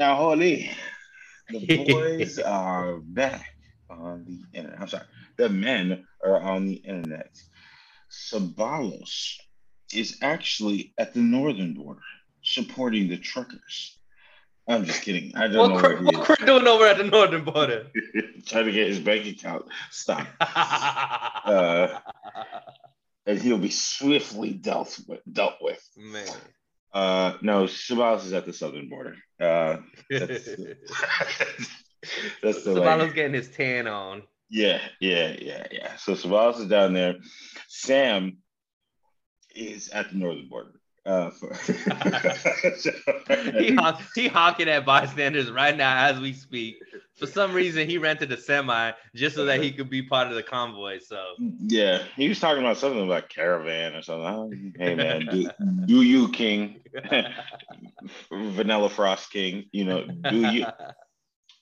Now, holy, the boys are back on the internet. I'm sorry, the men are on the internet. Sabalos is actually at the northern border supporting the truckers. I'm just kidding. I don't what know Cra- what he what Cra doing over at the northern border? Trying to get his bank account stopped. Uh, and he'll be swiftly dealt with. Dealt with. Man. Uh, no, Sabalos is at the southern border. Uh, that's, that's the Sabalos like, getting his tan on. yeah, yeah, yeah, yeah. So Sabalos is down there. Sam is at the northern border. Uh, for, he honk, he honking at bystanders right now as we speak. For some reason, he rented a semi just so that he could be part of the convoy. So yeah, he was talking about something about caravan or something. Hey man, do, do you king, Vanilla Frost King? You know, do you?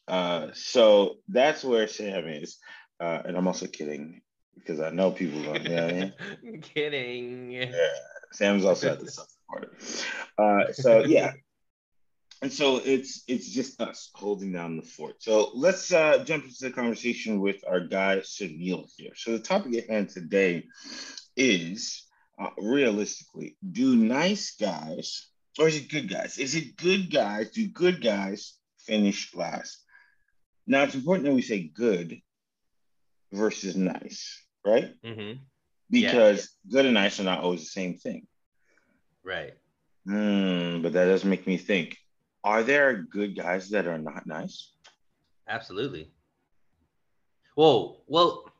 Uh, so that's where Sam is, uh, and I'm also kidding because I know people going. You know I mean? kidding. Yeah, Sam's also at the southern border. Uh, so yeah, and so it's it's just us holding down the fort. So let's uh, jump into the conversation with our guy Sunil here. So the topic at hand today is uh, realistically, do nice guys or is it good guys? Is it good guys? Do good guys finish last? Now it's important that we say good versus nice, right? hmm Because good and nice are not always the same thing. Right. Hmm, but that does make me think. Are there good guys that are not nice? Absolutely. Whoa. Well,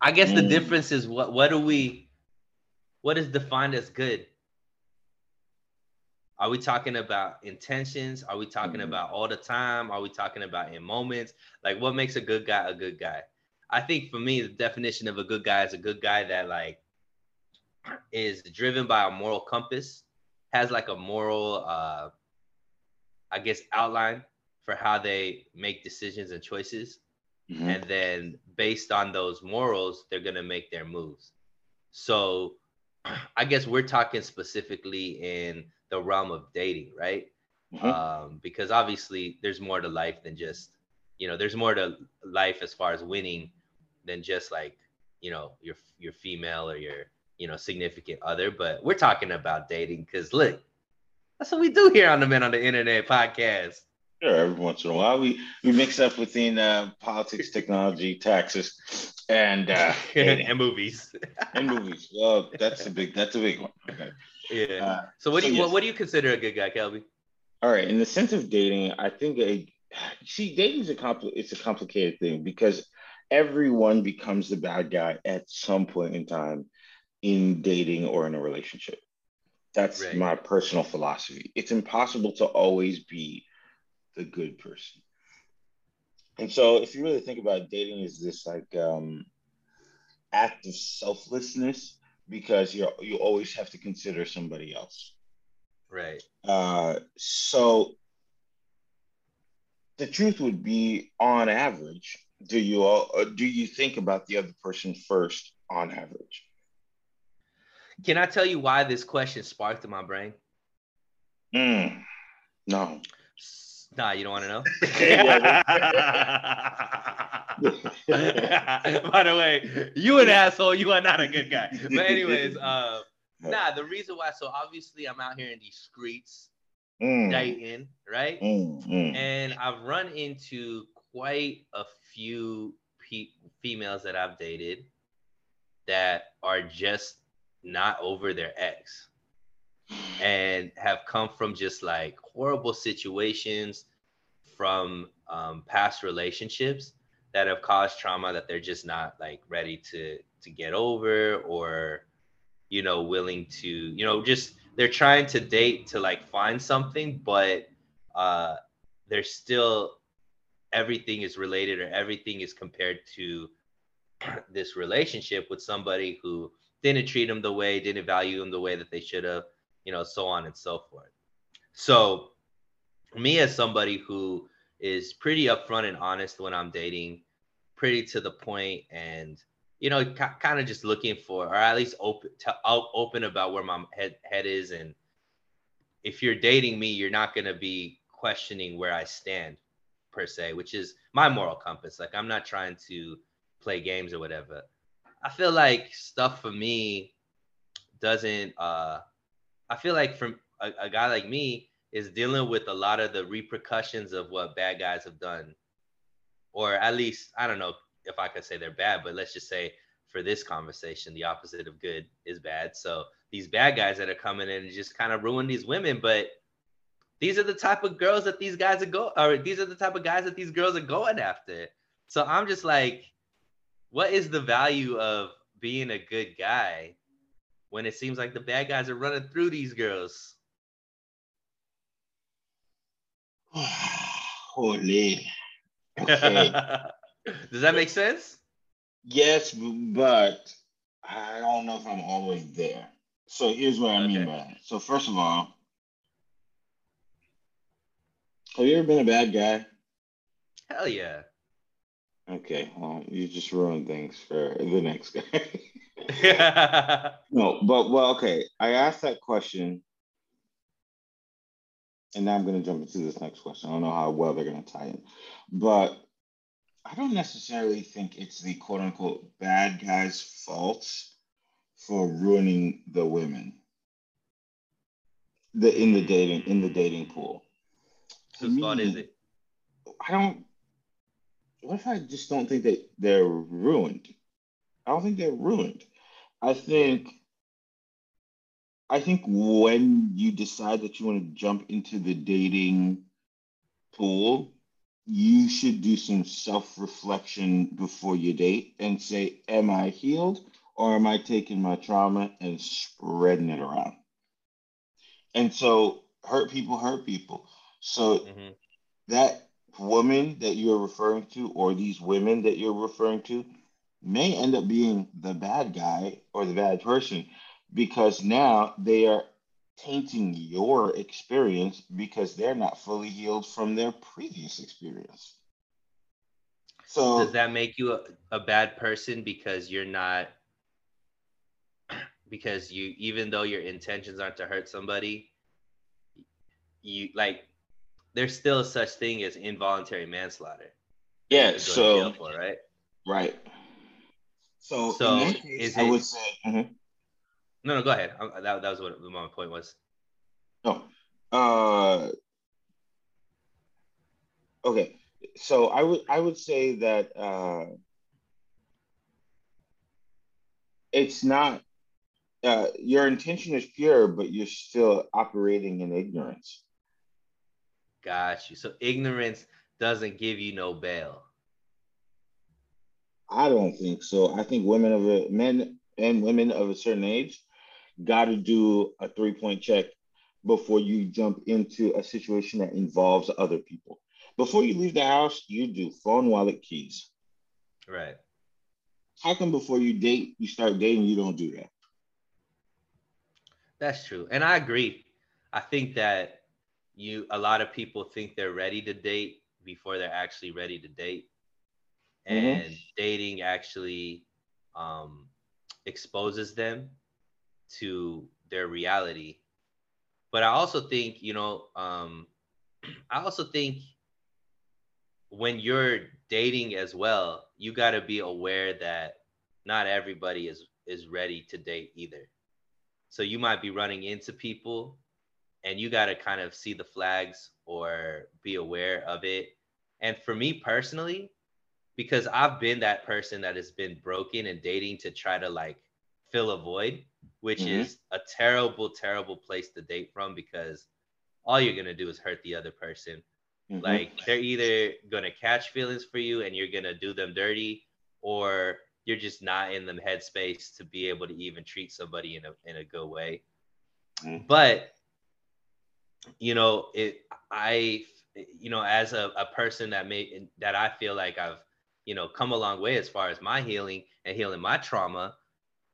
I guess the Mm. difference is what what do we what is defined as good? Are we talking about intentions? Are we talking Mhm. about all the time? Are we talking about in moments? Like what makes a good guy a good guy? I think for me, the definition of a good guy is a good guy that like is driven by a moral compass, has like a moral uh I guess outline for how they make decisions and choices Mhm. and then based on those morals they're going to make their moves so i guess we're talking specifically in the realm of dating right Mhm. um, because obviously there's more to life than just you know there's more to life as far as winning than just like you know your your female or your you know significant other but we're talking about dating because look that's what we do here on the men on the internet podcast Sure, every once in a while we we mix up within uh, politics, technology, taxes, and uh, dating. and movies and movies. Well, that's a big that's a big one. Okay. yeah Uh, So what So do you yes. what, what do you consider a good guy, Kelby? all right. In the sense of dating, I think a see dating is a compli- it's a complicated thing because everyone becomes the bad guy at some point in time in dating or in a relationship. That's Right. my personal philosophy. It's impossible to always be the good person. And so if you really think about it, dating is this like um act of selflessness because you you always have to consider somebody else. Right. Uh, so the truth would be, on average, do you all uh, do you think about the other person first? On average, Can I tell you why this question sparked in my brain? Mm, no. Nah, you don't want to know. By the way, you an asshole. You are not a good guy. But anyways, uh, nah. The reason why, so obviously, I'm out here in these streets Mm, dating, right? mm, mm. And I've run into quite a few pe- females that I've dated that are just not over their ex and have come from just like horrible situations from um, past relationships that have caused trauma that they're just not like ready to to get over or you know willing to you know just they're trying to date to like find something but uh they're still everything is related or everything is compared to this relationship with somebody who didn't treat them the way didn't value them the way that they should have you know so on and so forth. So me as somebody who is pretty upfront and honest when i'm dating pretty to the point and you know ca- kind of just looking for or at least open to, open about where my head head is and if you're dating me you're not going to be questioning where i stand per se which is my moral compass. Like i'm not trying to play games or whatever. I feel like stuff for me doesn't uh i feel like from a, a guy like me is dealing with a lot of the repercussions of what bad guys have done. Or at least I don't know if I could say they're bad, but let's just say for this conversation, the opposite of good is bad. So these bad guys that are coming in and just kind of ruin these women, but these are the type of girls that these guys are go or these are the type of guys that these girls are going after. So I'm just like, what is the value of being a good guy when it seems like the bad guys are running through these girls? Holy. Okay. Does that make sense? Yes, but I don't know if I'm always there. So here's what I mean by that. So first of all, have you ever been a bad guy? Hell yeah. Okay, well, you just ruined things for the next guy. no, but well, okay. I asked that question, and now I'm going to jump into this next question. I don't know how well they're going to tie in, but I don't necessarily think it's the quote unquote bad guy's fault for ruining the women. The in the dating in the dating pool. Whose fault is it? I don't what if I just don't think that they're ruined? I don't think they're ruined. I think I think when you decide that you want to jump into the dating pool, you should do some self reflection before you date and say, Am I healed or am I taking my trauma and spreading it around? And so, hurt people hurt people. So, mm-hmm. that woman that you're referring to, or these women that you're referring to, may end up being the bad guy or the bad person because now they are tainting your experience because they're not fully healed from their previous experience. So does that make you a, a bad person because you're not because you even though your intentions aren't to hurt somebody, you like there's still such thing as involuntary manslaughter. Yeah, so for, right? Right. So, so case, is it, I would say mm-hmm. No, no, go ahead. I, that, that was what my point was. No. Uh, okay. So I would I would say that uh, it's not uh, your intention is pure, but you're still operating in ignorance. Got you. So ignorance doesn't give you no bail. I don't think so. I think women of a men and women of a certain age got to do a three point check before you jump into a situation that involves other people. Before you leave the house, you do phone, wallet, keys. Right. How come before you date, you start dating, you don't do that? That's true. And I agree. I think that you a lot of people think they're ready to date before they're actually ready to date. Mm-hmm. And mm-hmm. dating actually um, exposes them to their reality. But I also think, you know, um, I also think when you're dating as well, you got to be aware that not everybody is is ready to date either. So you might be running into people and you got to kind of see the flags or be aware of it And for me personally, because I've been that person that has been broken and dating to try to like fill a void, which mm-hmm. is a terrible, terrible place to date from because all you're gonna do is hurt the other person. Mm-hmm. Like they're either gonna catch feelings for you and you're gonna do them dirty, or you're just not in the headspace to be able to even treat somebody in a in a good way. Mm-hmm. But you know, it I you know, as a, a person that made that I feel like I've, you know, come a long way as far as my healing and healing my trauma.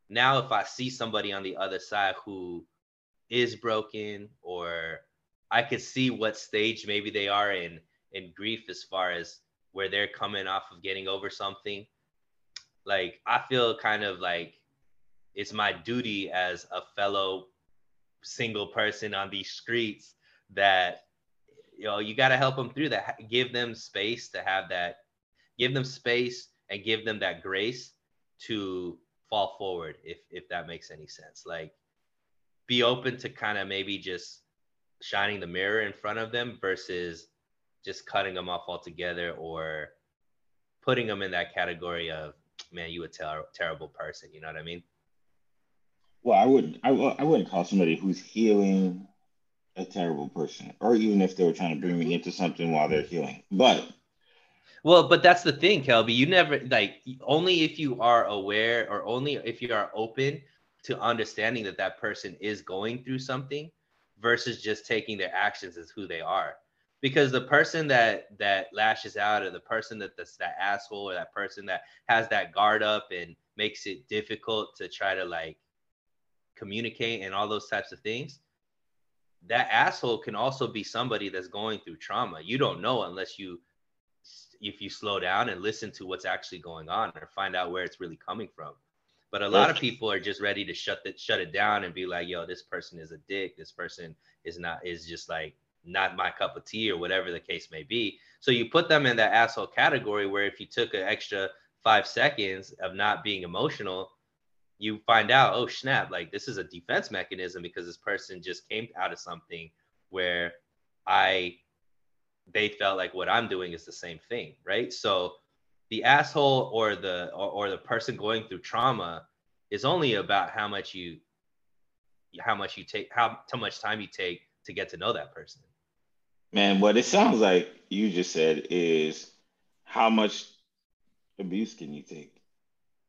Now if I see somebody on the other side who is broken or I could see what stage maybe they are in in grief as far as where they're coming off of getting over something. Like I feel kind of like it's my duty as a fellow single person on these streets that you know you got to help them through that. Give them space to have that give them space and give them that grace to fall forward if if that makes any sense. Like be open to kind of maybe just shining the mirror in front of them versus just cutting them off altogether or putting them in that category of man you a ter- terrible person you know what i mean? Well i wouldn't I, I wouldn't call somebody who's healing a terrible person or even if they were trying to bring me into something while they're healing. But well but that's the thing kelby. You never like only if you are aware or only if you are open to understanding that that person is going through something versus just taking their actions as who they are. Because the person that that lashes out or the person that that's that asshole or that person that has that guard up and makes it difficult to try to like communicate and all those types of things that asshole can also be somebody that's going through trauma you don't know unless you if you slow down and listen to what's actually going on or find out where it's really coming from but a lot of people are just ready to shut it shut it down and be like, yo, this person is a dick. This person is not is just like not my cup of tea or whatever the case may be. So you put them in that asshole category where if you took an extra five seconds of not being emotional, you find out, oh snap, like this is a defense mechanism because this person just came out of something where I they felt like what I'm doing is the same thing, right? So the asshole or the or, or the person going through trauma is only about how much you how much you take how how much time you take to get to know that person man what it sounds like you just said is how much abuse can you take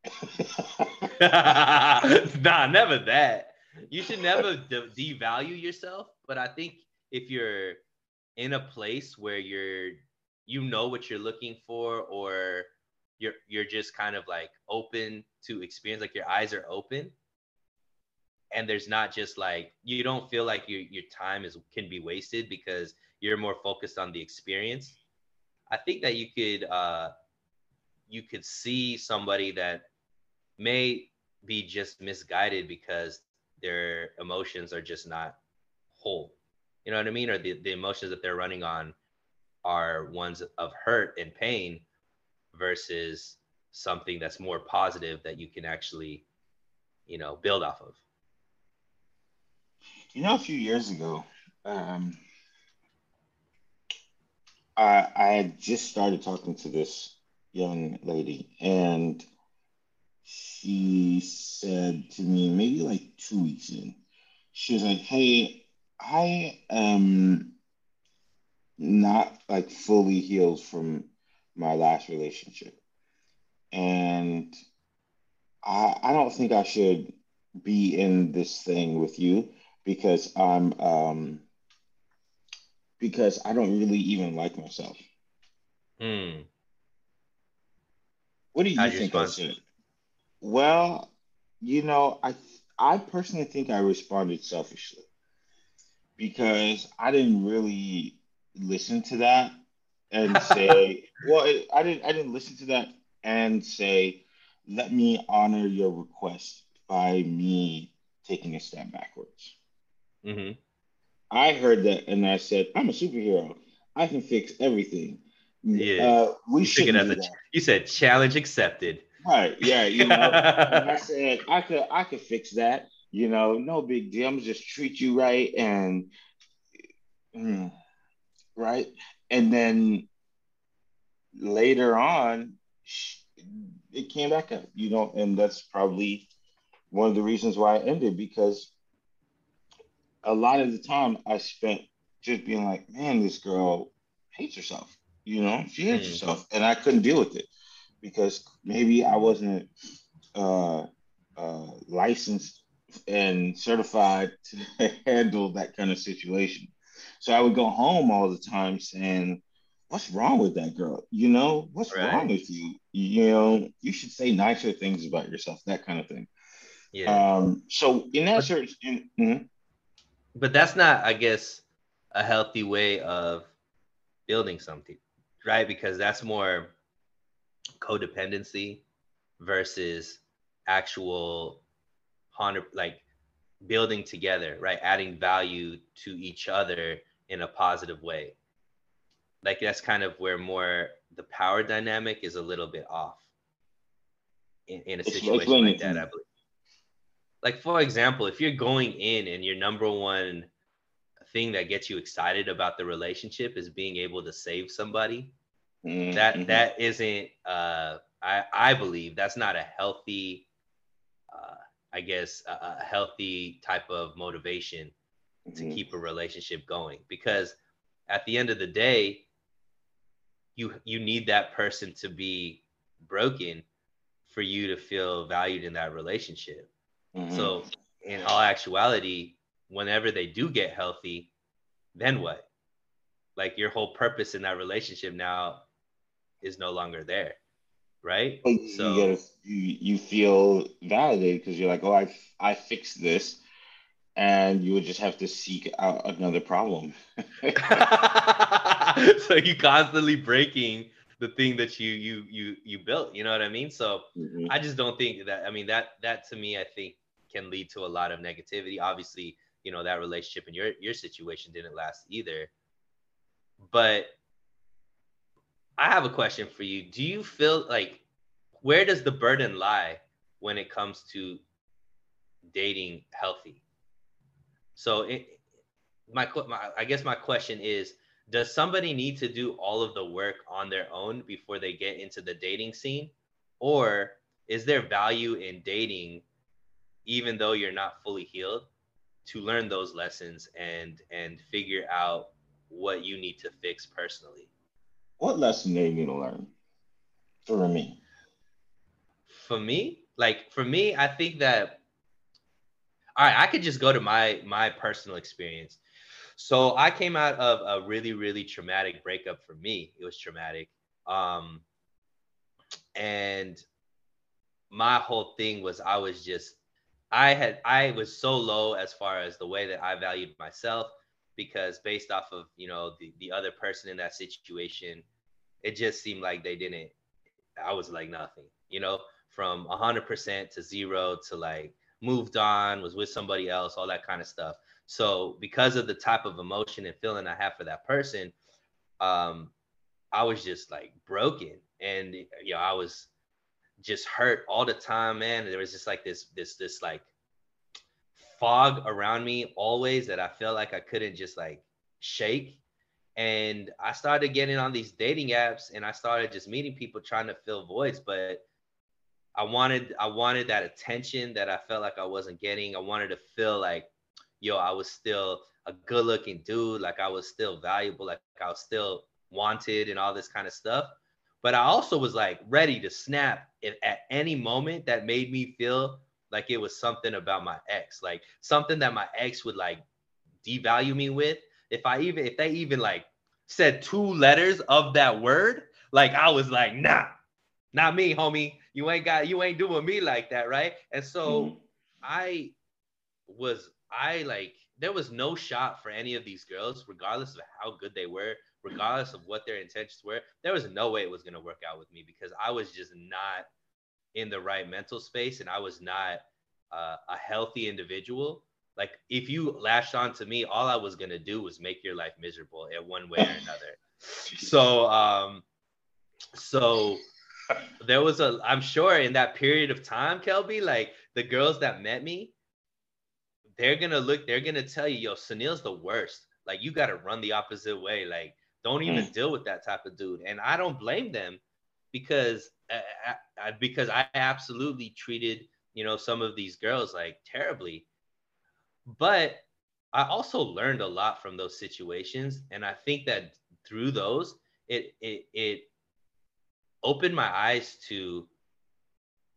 nah never that. You should never de- devalue yourself but i think if you're in a place where you're you know what you're looking for or you're you're just kind of like open to experience like your eyes are open and there's not just like you don't feel like your your time is can be wasted because you're more focused on the experience i think that you could uh you could see somebody that may be just misguided because their emotions are just not whole. You know what i mean? Or the, the emotions that they're running on are ones of hurt and pain versus something that's more positive that you can actually you know build off of. You know a few years ago um, I, I had just started talking to this young lady and she said to me maybe like two weeks in she was like hey i am not like fully healed from my last relationship. And I I don't think I should be in this thing with you because I'm um because I don't really even like myself. Hmm. What do you How'd think I should? Well, you know, I I personally think I responded selfishly because I didn't really listen to that and say, well, I didn't I didn't listen to that and say, let me honor your request by me taking a step backwards. Mm-hmm. I heard that and I said, I'm a superhero. I can fix everything. Yeah, uh, we should. You said challenge accepted. Right. Yeah. You know, I said I could I could fix that. You know, no big deal. I'm just treat you right and mm, right? And then later on, it came back up, you know, and that's probably one of the reasons why I ended because a lot of the time I spent just being like, man, this girl hates herself. You know, she hates mm. herself, and I couldn't deal with it because maybe I wasn't uh, uh, licensed and certified to handle that kind of situation. So I would go home all the time saying, "What's wrong with that girl? You know, what's right. wrong with you? You know, you should say nicer things about yourself, that kind of thing." Yeah. Um, so in that sense, mm-hmm. but that's not, I guess, a healthy way of building something, right? Because that's more codependency versus actual hundred like building together, right? Adding value to each other in a positive way. Like that's kind of where more the power dynamic is a little bit off in, in a situation like that, I believe like for example, if you're going in and your number one thing that gets you excited about the relationship is being able to save somebody, mm-hmm. that that isn't uh I I believe that's not a healthy uh I guess a, a healthy type of motivation mm-hmm. to keep a relationship going because at the end of the day you you need that person to be broken for you to feel valued in that relationship Mm-hmm. So, in all actuality, whenever they do get healthy, then what? Like your whole purpose in that relationship now is no longer there, right? so you, gotta, you, you feel validated because you're like, oh, I I fixed this, and you would just have to seek out another problem. so you constantly breaking the thing that you you you you built you know what i mean so mm-hmm. i just don't think that i mean that that to me i think can lead to a lot of negativity. Obviously, you know, that relationship and your your situation didn't last either. But I have a question for you. Do you feel like where does the burden lie when it comes to dating healthy? So it, my, my I guess my question is does somebody need to do all of the work on their own before they get into the dating scene or is there value in dating even though you're not fully healed to learn those lessons and and figure out what you need to fix personally what lesson do you need to learn for me? For me? Like for me i think that all right i could just go to my my personal experience. So i came out of a really really traumatic breakup for me. It was traumatic. Um and my whole thing was i was just I had I was so low as far as the way that I valued myself because based off of you know the, the other person in that situation, it just seemed like they didn't. I was like nothing, you know, from hundred percent to zero to like moved on, was with somebody else, all that kind of stuff. So because of the type of emotion and feeling I have for that person, um, I was just like broken, and you know I was just hurt all the time, man. There was just like this, this, this like fog around me always that I felt like I couldn't just like shake. And I started getting on these dating apps and I started just meeting people trying to fill voids, but I wanted I wanted that attention that I felt like I wasn't getting. I wanted to feel like, yo, I was still a good looking dude, like I was still valuable, like I was still wanted and all this kind of stuff. But I also was like ready to snap at any moment that made me feel like it was something about my ex, like something that my ex would like devalue me with. If I even if they even like said two letters of that word, like I was like, nah, not me, homie. You ain't got you ain't doing me like that, right? And so mm-hmm. I was I like there was no shot for any of these girls, regardless of how good they were, regardless of what their intentions were, there was no way it was going to work out with me because I was just not in the right mental space and I was not uh, a healthy individual. Like if you lashed on to me, all I was going to do was make your life miserable in one way or another. so, um, so there was a, I'm sure in that period of time, Kelby, like the girls that met me, they're gonna look, they're gonna tell you, yo, Sunil's the worst. Like you gotta run the opposite way. Like don't even mm. deal with that type of dude. And I don't blame them because I, uh, I, uh, uh, because I absolutely treated you know some of these girls like terribly. But I also learned a lot from those situations, and I think that through those, it it it opened my eyes to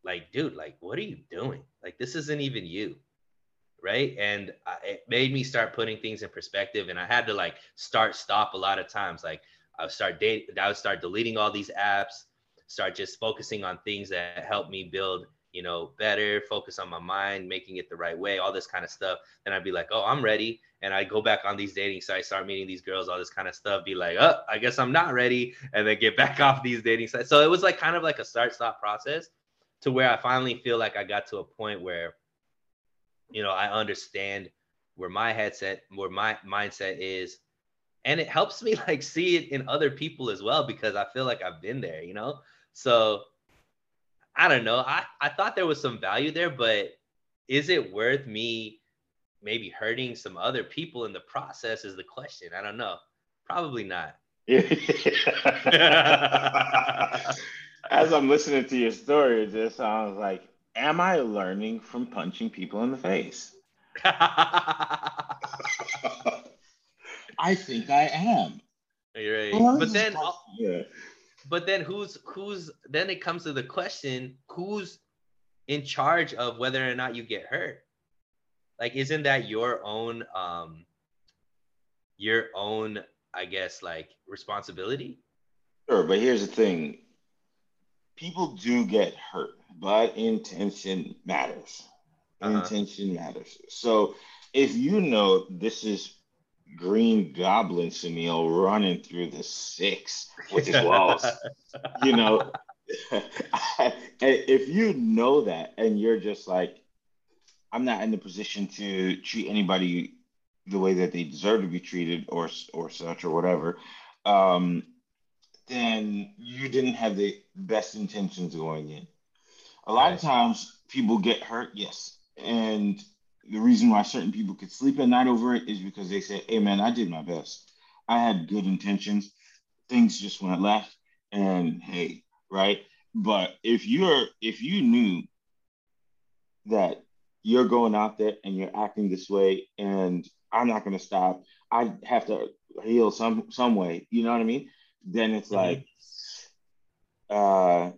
like, dude, like, what are you doing? Like, this isn't even you right and I, it made me start putting things in perspective and i had to like start stop a lot of times like i would start date i would start deleting all these apps start just focusing on things that help me build you know better focus on my mind making it the right way all this kind of stuff then i'd be like oh i'm ready and i go back on these dating sites start meeting these girls all this kind of stuff be like oh i guess i'm not ready and then get back off these dating sites so it was like kind of like a start stop process to where i finally feel like i got to a point where you know, I understand where my headset, where my mindset is. And it helps me like see it in other people as well because I feel like I've been there, you know? So I don't know. I, I thought there was some value there, but is it worth me maybe hurting some other people in the process is the question. I don't know. Probably not. As I'm listening to your story, it just sounds like am I learning from punching people in the face? I think I am. You're right. Well, but then, yeah. but then who's who's then it comes to the question: who's in charge of whether or not you get hurt? Like, isn't that your own um your own, I guess, like responsibility? Sure, but here's the thing: people do get hurt but intention matters. Uh-huh. Intention matters. So if you know this is Green Goblin Sunil running through the six with his walls, you know, if you know that and you're just like, I'm not in the position to treat anybody the way that they deserve to be treated or or such or whatever, um, then you didn't have the best intentions going in. A lot right. of times people get hurt, yes. And the reason why certain people could sleep at night over it is because they say, hey, man, I did my best. I had good intentions. Things just went left. And hey, right? But if you're, if you knew that you're going out there and you're acting this way and I'm not going to stop, I have to heal some, some way, you know what I mean? Then it's mm-hmm. like, uh,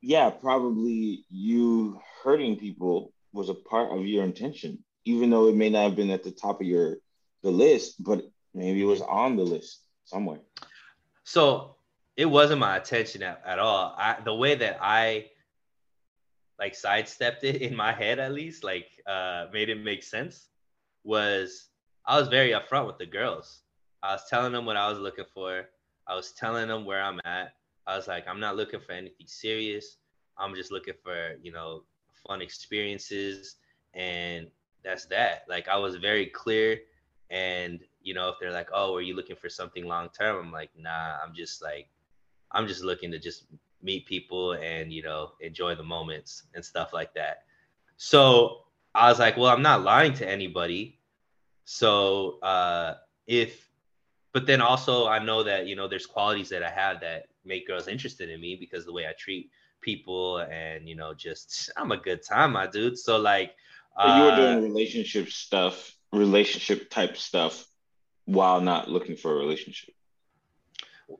yeah, probably you hurting people was a part of your intention, even though it may not have been at the top of your the list, but maybe it was on the list somewhere. So it wasn't my attention at, at all. I the way that I like sidestepped it in my head at least, like uh made it make sense was I was very upfront with the girls. I was telling them what I was looking for. I was telling them where I'm at. I was like, I'm not looking for anything serious. I'm just looking for, you know, fun experiences. And that's that. Like, I was very clear. And, you know, if they're like, oh, are you looking for something long term? I'm like, nah, I'm just like, I'm just looking to just meet people and, you know, enjoy the moments and stuff like that. So I was like, well, I'm not lying to anybody. So uh, if, but then also I know that, you know, there's qualities that I have that make girls interested in me because the way I treat people and you know just I'm a good time, my dude. So like uh, you were doing relationship stuff, relationship type stuff while not looking for a relationship.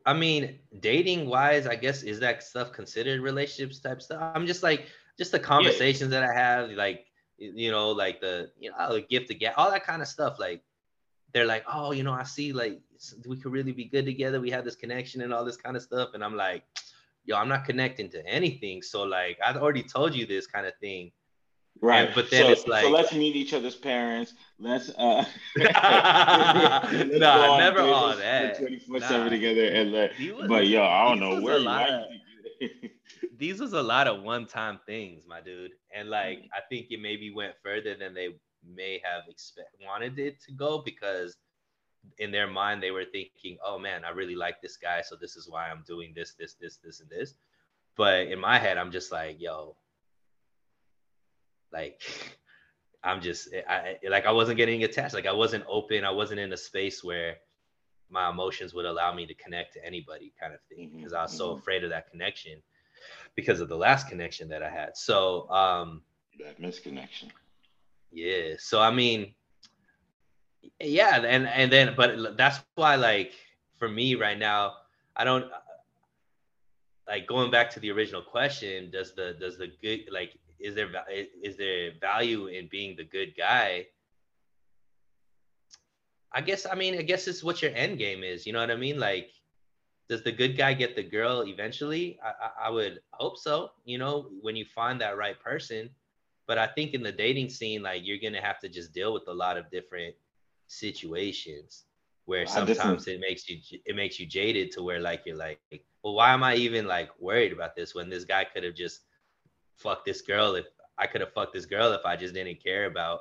I mean, dating wise, I guess is that stuff considered relationships type stuff? I'm just like just the conversations yeah. that I have, like you know, like the you know the gift to get all that kind of stuff. Like they're like, oh, you know, I see like we could really be good together. We have this connection and all this kind of stuff. And I'm like, yo, I'm not connecting to anything. So like, I've already told you this kind of thing. Right. And, but then so, it's like, so let's meet each other's parents. Let's, uh, let's nah, never all that. 24 nah. 7 together. And let, was, but yo, I don't know where you these was a lot of one-time things, my dude, and like I think it maybe went further than they may have expect wanted it to go because in their mind they were thinking, "Oh man, I really like this guy, so this is why I'm doing this, this, this, this, and this." But in my head, I'm just like, "Yo, like." I'm just I like I wasn't getting attached. Like I wasn't open. I wasn't in a space where my emotions would allow me to connect to anybody kind of thing because mm-hmm. I was so mm-hmm. afraid of that connection because of the last connection that I had. So um that misconnection. Yeah. So I mean, yeah, and and then but that's why like for me right now, I don't like going back to the original question. Does the does the good like is there is there value in being the good guy? I guess I mean I guess it's what your end game is. You know what I mean? Like, does the good guy get the girl eventually? I, I, would hope so. You know, when you find that right person. But I think in the dating scene, like you're gonna have to just deal with a lot of different situations where sometimes it makes you it makes you jaded to where like you're like, well, why am I even like worried about this when this guy could have just fucked this girl if I could have fucked this girl if I just didn't care about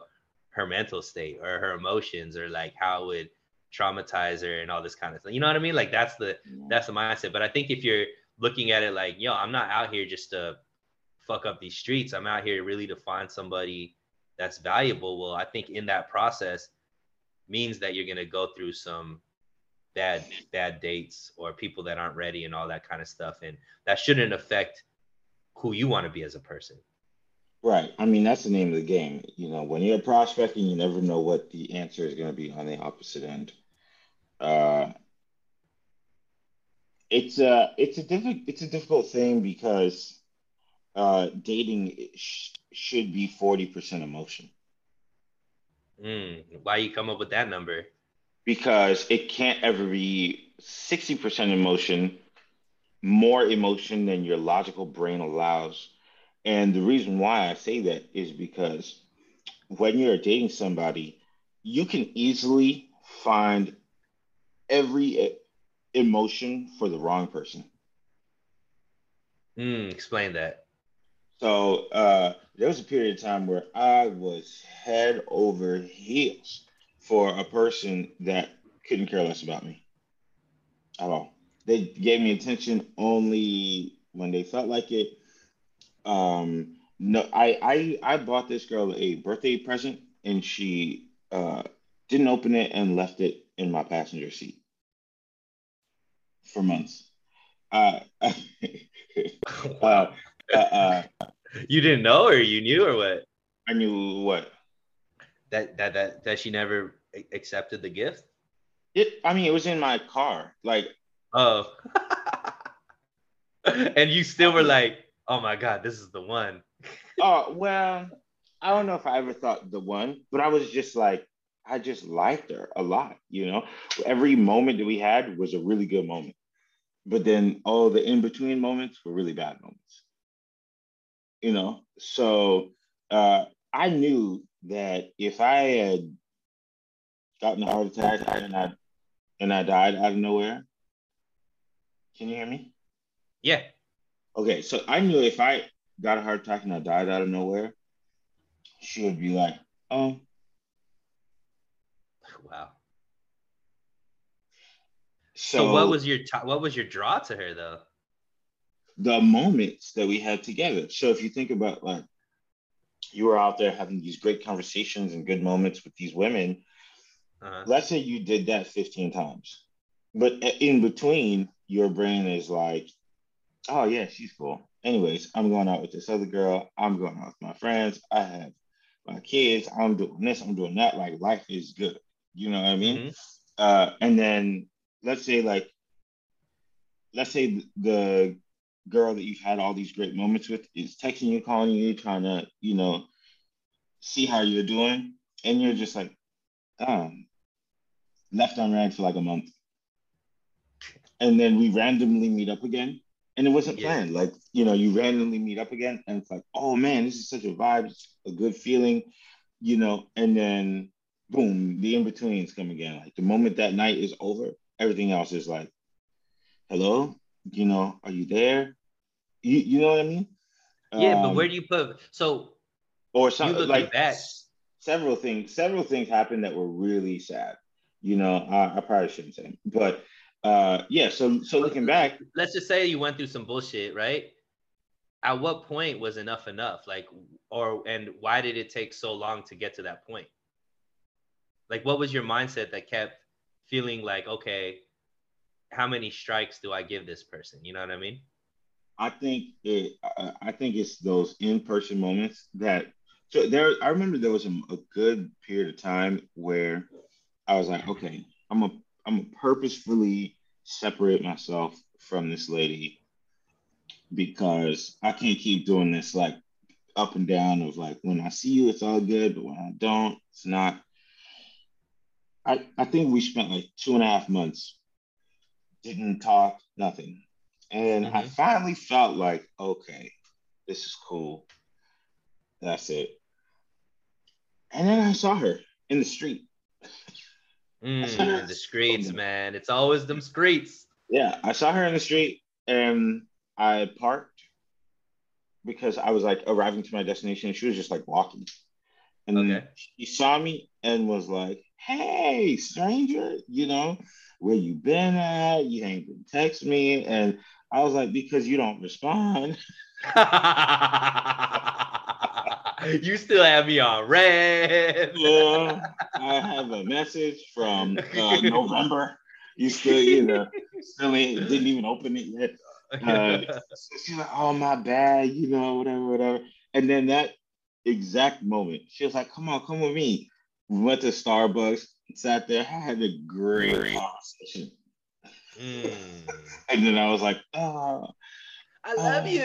her mental state or her emotions or like how it would traumatize her and all this kind of stuff. You know what I mean? Like that's the that's the mindset. But I think if you're looking at it like, yo, I'm not out here just to fuck up these streets. I'm out here really to find somebody that's valuable. Well, I think in that process means that you're gonna go through some bad bad dates or people that aren't ready and all that kind of stuff. And that shouldn't affect who you want to be as a person. Right. I mean, that's the name of the game. You know, when you're prospecting, you never know what the answer is going to be on the opposite end. Uh, it's a it's a difficult it's a difficult thing because uh, dating sh- should be 40% emotion. Mm, why you come up with that number? Because it can't ever be 60% emotion, more emotion than your logical brain allows. And the reason why I say that is because when you're dating somebody, you can easily find every emotion for the wrong person. Mm, explain that. So uh, there was a period of time where I was head over heels for a person that couldn't care less about me at all. They gave me attention only when they felt like it. Um, no, I, I I bought this girl a birthday present and she uh, didn't open it and left it in my passenger seat for months. Uh, uh, uh, you didn't know, or you knew, or what? I knew what that that that that she never accepted the gift. It. I mean, it was in my car. Like. Oh. and you still were like, "Oh my god, this is the one." oh well, I don't know if I ever thought the one, but I was just like, I just liked her a lot. You know, every moment that we had was a really good moment, but then all the in between moments were really bad moments you know? So uh, i knew that if i had gotten a heart attack and i and i died out of nowhere can you hear me? Yeah. Okay so i knew if i got a heart attack and i died out of nowhere she would be like oh. Wow. So, so what was your t- what was your draw to her though the moments that we had together. So if you think about like you were out there having these great conversations and good moments with these women, uh-huh. let's say you did that 15 times. But in between, your brain is like, oh yeah, she's cool. Anyways, I'm going out with this other girl. I'm going out with my friends. I have my kids. I'm doing this. I'm doing that. Like life is good. You know what I mean? Mm-hmm. Uh, and then let's say like, let's say the girl that you've had all these great moments with is texting you, calling you, trying to, you know, see how you're doing. And you're just like, um, left on read for like a month. And then we randomly meet up again. And it wasn't yeah. planned. Like, you know, you randomly meet up again and it's like, oh man, this is such a vibe, it's a good feeling, you know, and then boom, the in-betweens come again. Like the moment that night is over, everything else is like, hello, you know, are you there? You you know what I mean? Yeah, um, but where um, do you put so or something like that? Several things, several things happened that were really sad. You know, I, I probably shouldn't say, but uh, yeah. So so looking back, let's just say you went through some bullshit, right? At what point was enough enough? Like, or and why did it take so long to get to that point? Like, what was your mindset that kept feeling like, okay, how many strikes do I give this person? You know what I mean? I think it. I think it's those in-person moments that. So there, I remember there was a, a good period of time where I was like, okay, I'm a, I'm a purposefully separate myself from this lady because I can't keep doing this like up and down of like when I see you, it's all good, but when I don't, it's not. I, I think we spent like two and a half months, didn't talk, nothing. And mm-hmm. I finally felt like, okay, this is cool. That's it. And then I saw her in the street. Mm, the streets, man. It's always them streets. Yeah, I saw her in the street and I parked because I was like arriving to my destination and she was just like walking. And okay. she saw me and was like, Hey, stranger, you know, where you been at? You ain't been text me. And I was like, because you don't respond. you still have me on read. yeah, I have a message from uh, November. You still, you know, still didn't even open it yet. Uh, she's like, "Oh my bad," you know, whatever, whatever. And then that exact moment, she was like, "Come on, come with me." We went to Starbucks, sat there, had a great conversation. Mm. and then I was like, "Oh." I love uh, you.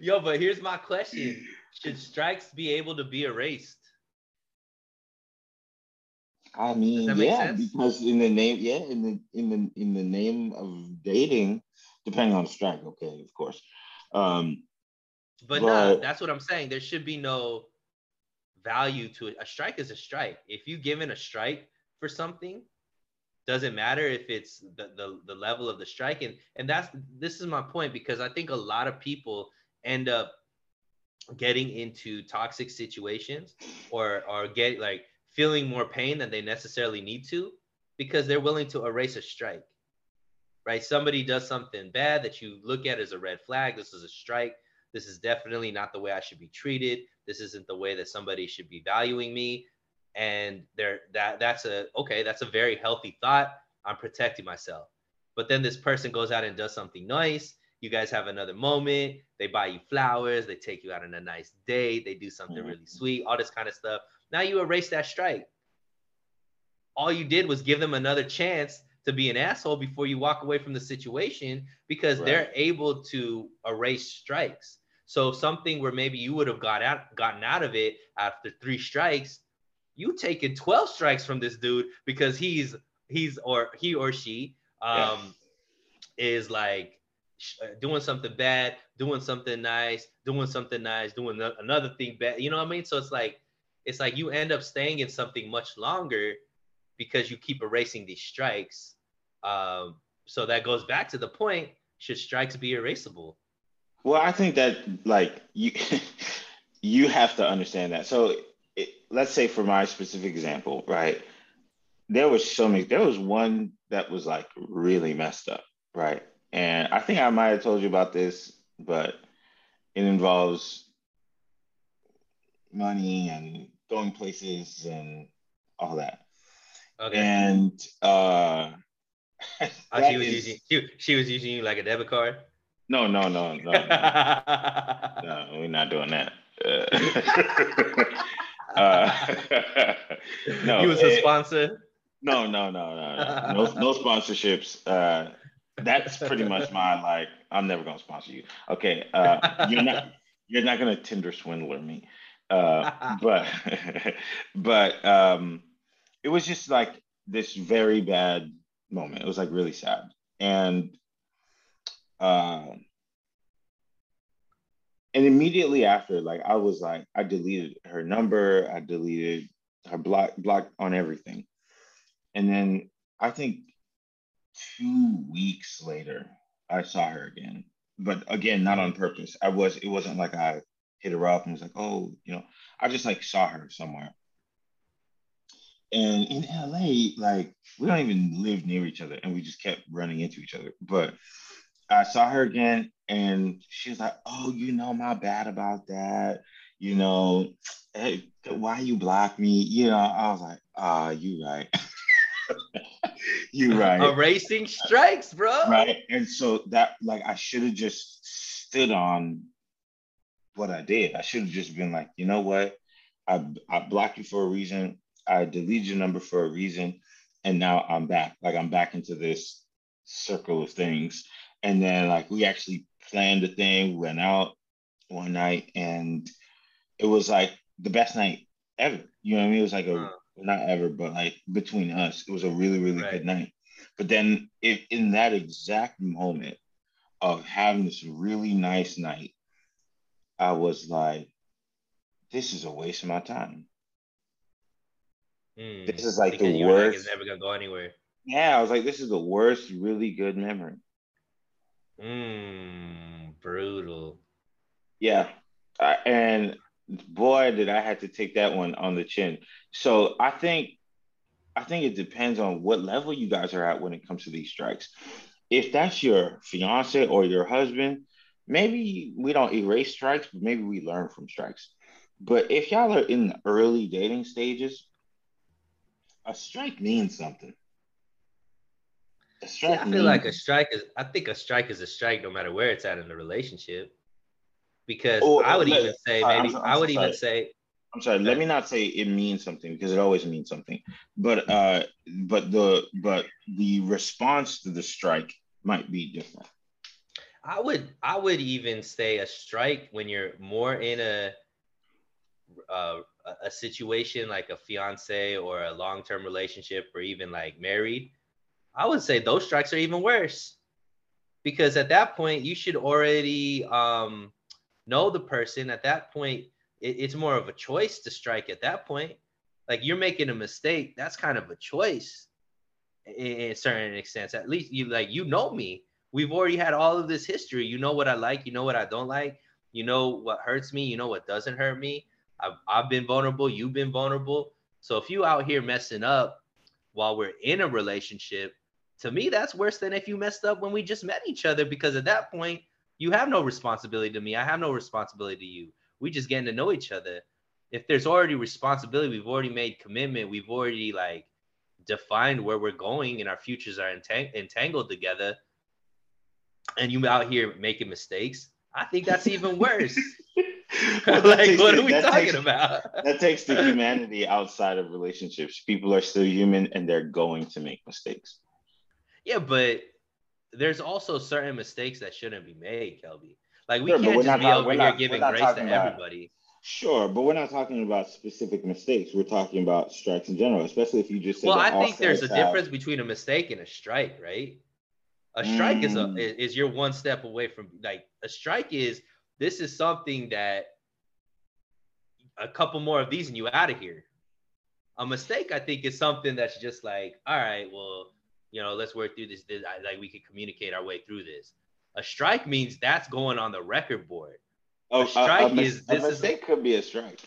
Yo, but here's my question. Should strikes be able to be erased? I mean, yeah, sense? because in the name, yeah, in the in the in the name of dating, depending on the strike, okay, of course. Um but, but no, that's what I'm saying. There should be no value to it. A strike is a strike. If you given a strike for something, doesn't matter if it's the, the, the level of the strike. And and that's this is my point because i think a lot of people end up getting into toxic situations or or get like feeling more pain than they necessarily need to because they're willing to erase a strike right? Somebody does something bad that you look at as a red flag. This is a strike. This is definitely not the way i should be treated this isn't the way that somebody should be valuing me. And there that that's a okay that's a very healthy thought. I'm protecting myself. But then this person goes out and does something nice. You guys have another moment. They buy you flowers. They take you out on a nice date they do something really mm-hmm. sweet all this kind of stuff. Now you erase that strike. All you did was give them another chance to be an asshole before you walk away from the situation because right. they're able to erase strikes so something where maybe you would have got out gotten out of it after three strikes you taking 12 strikes from this dude because he's he's or he or she um yeah. is like uh, doing something bad, doing something nice, doing something nice, doing another thing bad. You know what I mean? So it's like it's like you end up staying in something much longer because you keep erasing these strikes. Um, so that goes back to the point: should strikes be erasable? Well, I think that like you you have to understand that. So it, let's say for my specific example, right? There was so many. There was one that was like really messed up, right? And I think I might have told you about this, but it involves money and going places and all that. Okay. And uh, oh, she was is, using she, she was using you like a debit card. No, no, no, no, no. no we're not doing that. Uh, uh, no, he was a sponsor. No, no, no, no, no, no, no sponsorships. Uh, that's pretty much my like. I'm never gonna sponsor you. Okay, uh, you're not. You're not gonna Tinder swindler me. Uh, but, but um, it was just like this very bad moment. It was like really sad, and uh, and immediately after, like I was like, I deleted her number, I deleted her block block on everything. And then I think two weeks later, I saw her again. But again, not on purpose. I was it wasn't like I hit her up and was like, oh, you know, I just like saw her somewhere. And in LA, like we don't even live near each other and we just kept running into each other. But I saw her again and she was like, Oh, you know, my bad about that. you know, hey, why you block me? You know, I was like, ah, you right. you right. Erasing strikes, bro. Right. And so that like I should have just stood on what I did. I should have just been like, you know what? I I blocked you for a reason. I deleted your number for a reason. And now I'm back. Like I'm back into this circle of things. And then like we actually planned the thing, went out one night, and it was like the best night ever. You know what I mean? It was like a uh, not ever, but like between us, it was a really, really right. good night. But then if in that exact moment of having this really nice night, I was like, this is a waste of my time. Mm, this is like the worst. Like it's never gonna go anywhere. Yeah, I was like, this is the worst, really good memory. Mmm, brutal. Yeah, uh, and boy, did I have to take that one on the chin. So I think, I think it depends on what level you guys are at when it comes to these strikes. If that's your fiance or your husband, maybe we don't erase strikes, but maybe we learn from strikes. But if y'all are in the early dating stages, a strike means something. A strike. I feel like a strike is. I think a strike is a strike, no matter where it's at in the relationship. Because oh, I would let, even say maybe I'm, I'm i would even say. I'm sorry. Let me not say it means something because it always means something. But uh, but the but the response to the strike might be different. I would I would even say a strike when you're more in a uh, a situation like a fiance or a long term relationship or even like married, I would say those strikes are even worse because at that point you should already um, know the person. At that point, it, it's more of a choice to strike. At that point, like you're making a mistake, that's kind of a choice in, in a certain extent. At least you like you know me. We've already had all of this history. You know what I like. You know what I don't like. You know what hurts me. You know what doesn't hurt me I've, I've been vulnerable. You've been vulnerable. So if you out here messing up while we're in a relationship, to me, that's worse than if you messed up when we just met each other, because at that point, you have no responsibility to me. I have no responsibility to you. We just getting to know each other. If there's already responsibility, we've already made commitment, we've already like defined where we're going and our futures are entang- entangled together. And you out here making mistakes, I think that's even worse. like, what are we talking takes, about? that takes the humanity outside of relationships. People are still human and they're going to make mistakes. Yeah, but there's also certain mistakes that shouldn't be made, Kelby. Like we sure, can't just be over here not, giving grace to about, everybody. Sure, but we're not talking about specific mistakes. We're talking about strikes in general, especially if you just say. Well, I think there's a have... difference between a mistake and a strike, right? A strike mm. is a mm. is you're one step away from like a strike is this is something that a couple more of these and you out of here. A mistake, I think, is something that's just like, all right, well, you know, let's work through this. this like we could communicate our way through this. A strike means that's going on the record board. Oh, a strike a, a is this a mistake is, could be a strike.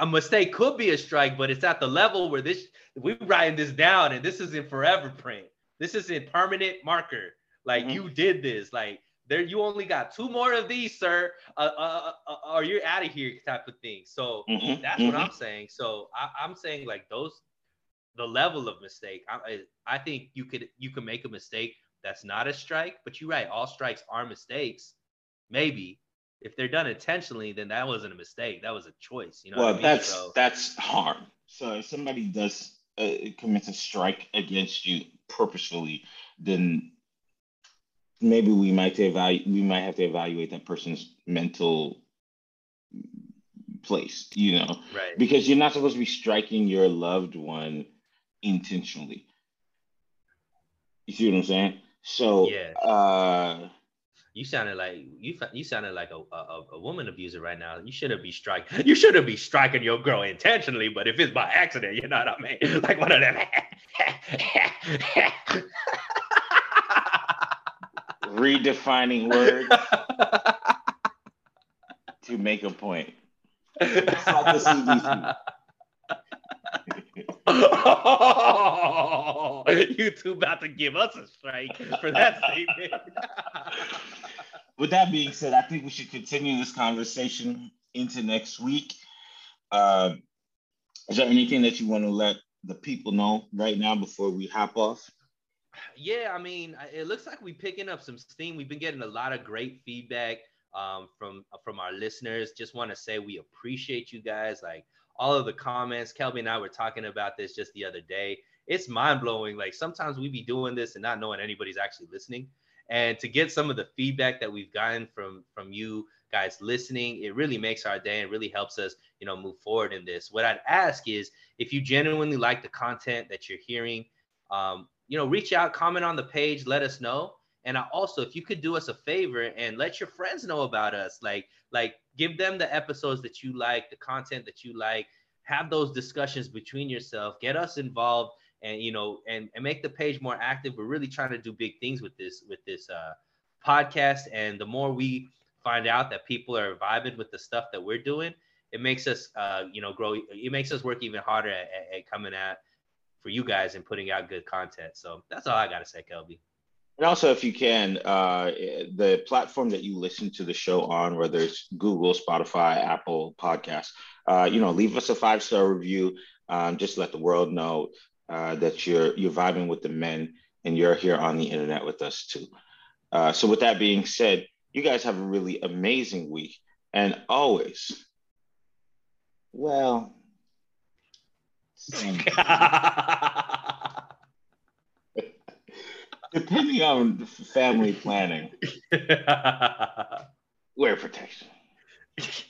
A mistake could be a strike, but it's at the level where this we're writing this down, and this is in forever print. This is in permanent marker. Like mm-hmm. you did this. Like there you only got two more of these, sir, uh, uh, uh, uh or you're out of here, type of thing. So mm-hmm, that's mm-hmm. what I'm saying. So I, am saying like those, the level of mistake. I, I think you could you can make a mistake that's not a strike, but you're right. All strikes are mistakes. Maybe if they're done intentionally, then that wasn't a mistake. That was a choice. You know. Well, I mean? that's so, that's harm. So if somebody does uh, commits a strike against you purposefully, then maybe we might evaluate we might have to evaluate that person's mental place, you know, right? Because you're not supposed to be striking your loved one intentionally. You see what I'm saying? So yeah. Uh, you sounded like you you sounded like a, a, a woman abuser right now. You shouldn't be striking. You shouldn't be striking your girl intentionally, but if it's by accident, you know what I mean? Like one of them. redefining words to make a point. It's like the CDC. Oh, you two about to give us a strike for that statement. With that being said, I think we should continue this conversation into next week. Uh, is there anything that you want to let the people know right now before we hop off? Yeah, I mean, it looks like we're picking up some steam. We've been getting a lot of great feedback um, from from our listeners. Just want to say we appreciate you guys. Like all of the comments. Kelby and I were talking about this just the other day. It's mind blowing. Like sometimes we be doing this and not knowing anybody's actually listening. And to get some of the feedback that we've gotten from from you guys listening, it really makes our day and really helps us, you know, move forward in this. What I'd ask is if you genuinely like the content that you're hearing, um, you know, reach out, comment on the page, let us know. And I also, if you could do us a favor and let your friends know about us, like, like give them the episodes that you like, the content that you like, have those discussions between yourself, get us involved, and you know, and, and make the page more active. We're really trying to do big things with this with this uh, podcast, and the more we find out that people are vibing with the stuff that we're doing, it makes us, uh, you know, grow. It makes us work even harder at, at, at coming at for you guys and putting out good content. So that's all I gotta say, Kelby. And also, if you can, uh, the platform that you listen to the show on, whether it's Google, Spotify, Apple Podcasts, uh, you know, leave us a five star review. Um, just let the world know uh, that you're you're vibing with the men and you're here on the internet with us too. Uh, so, with that being said, you guys have a really amazing week, and always, well. depending on family planning, wear protection.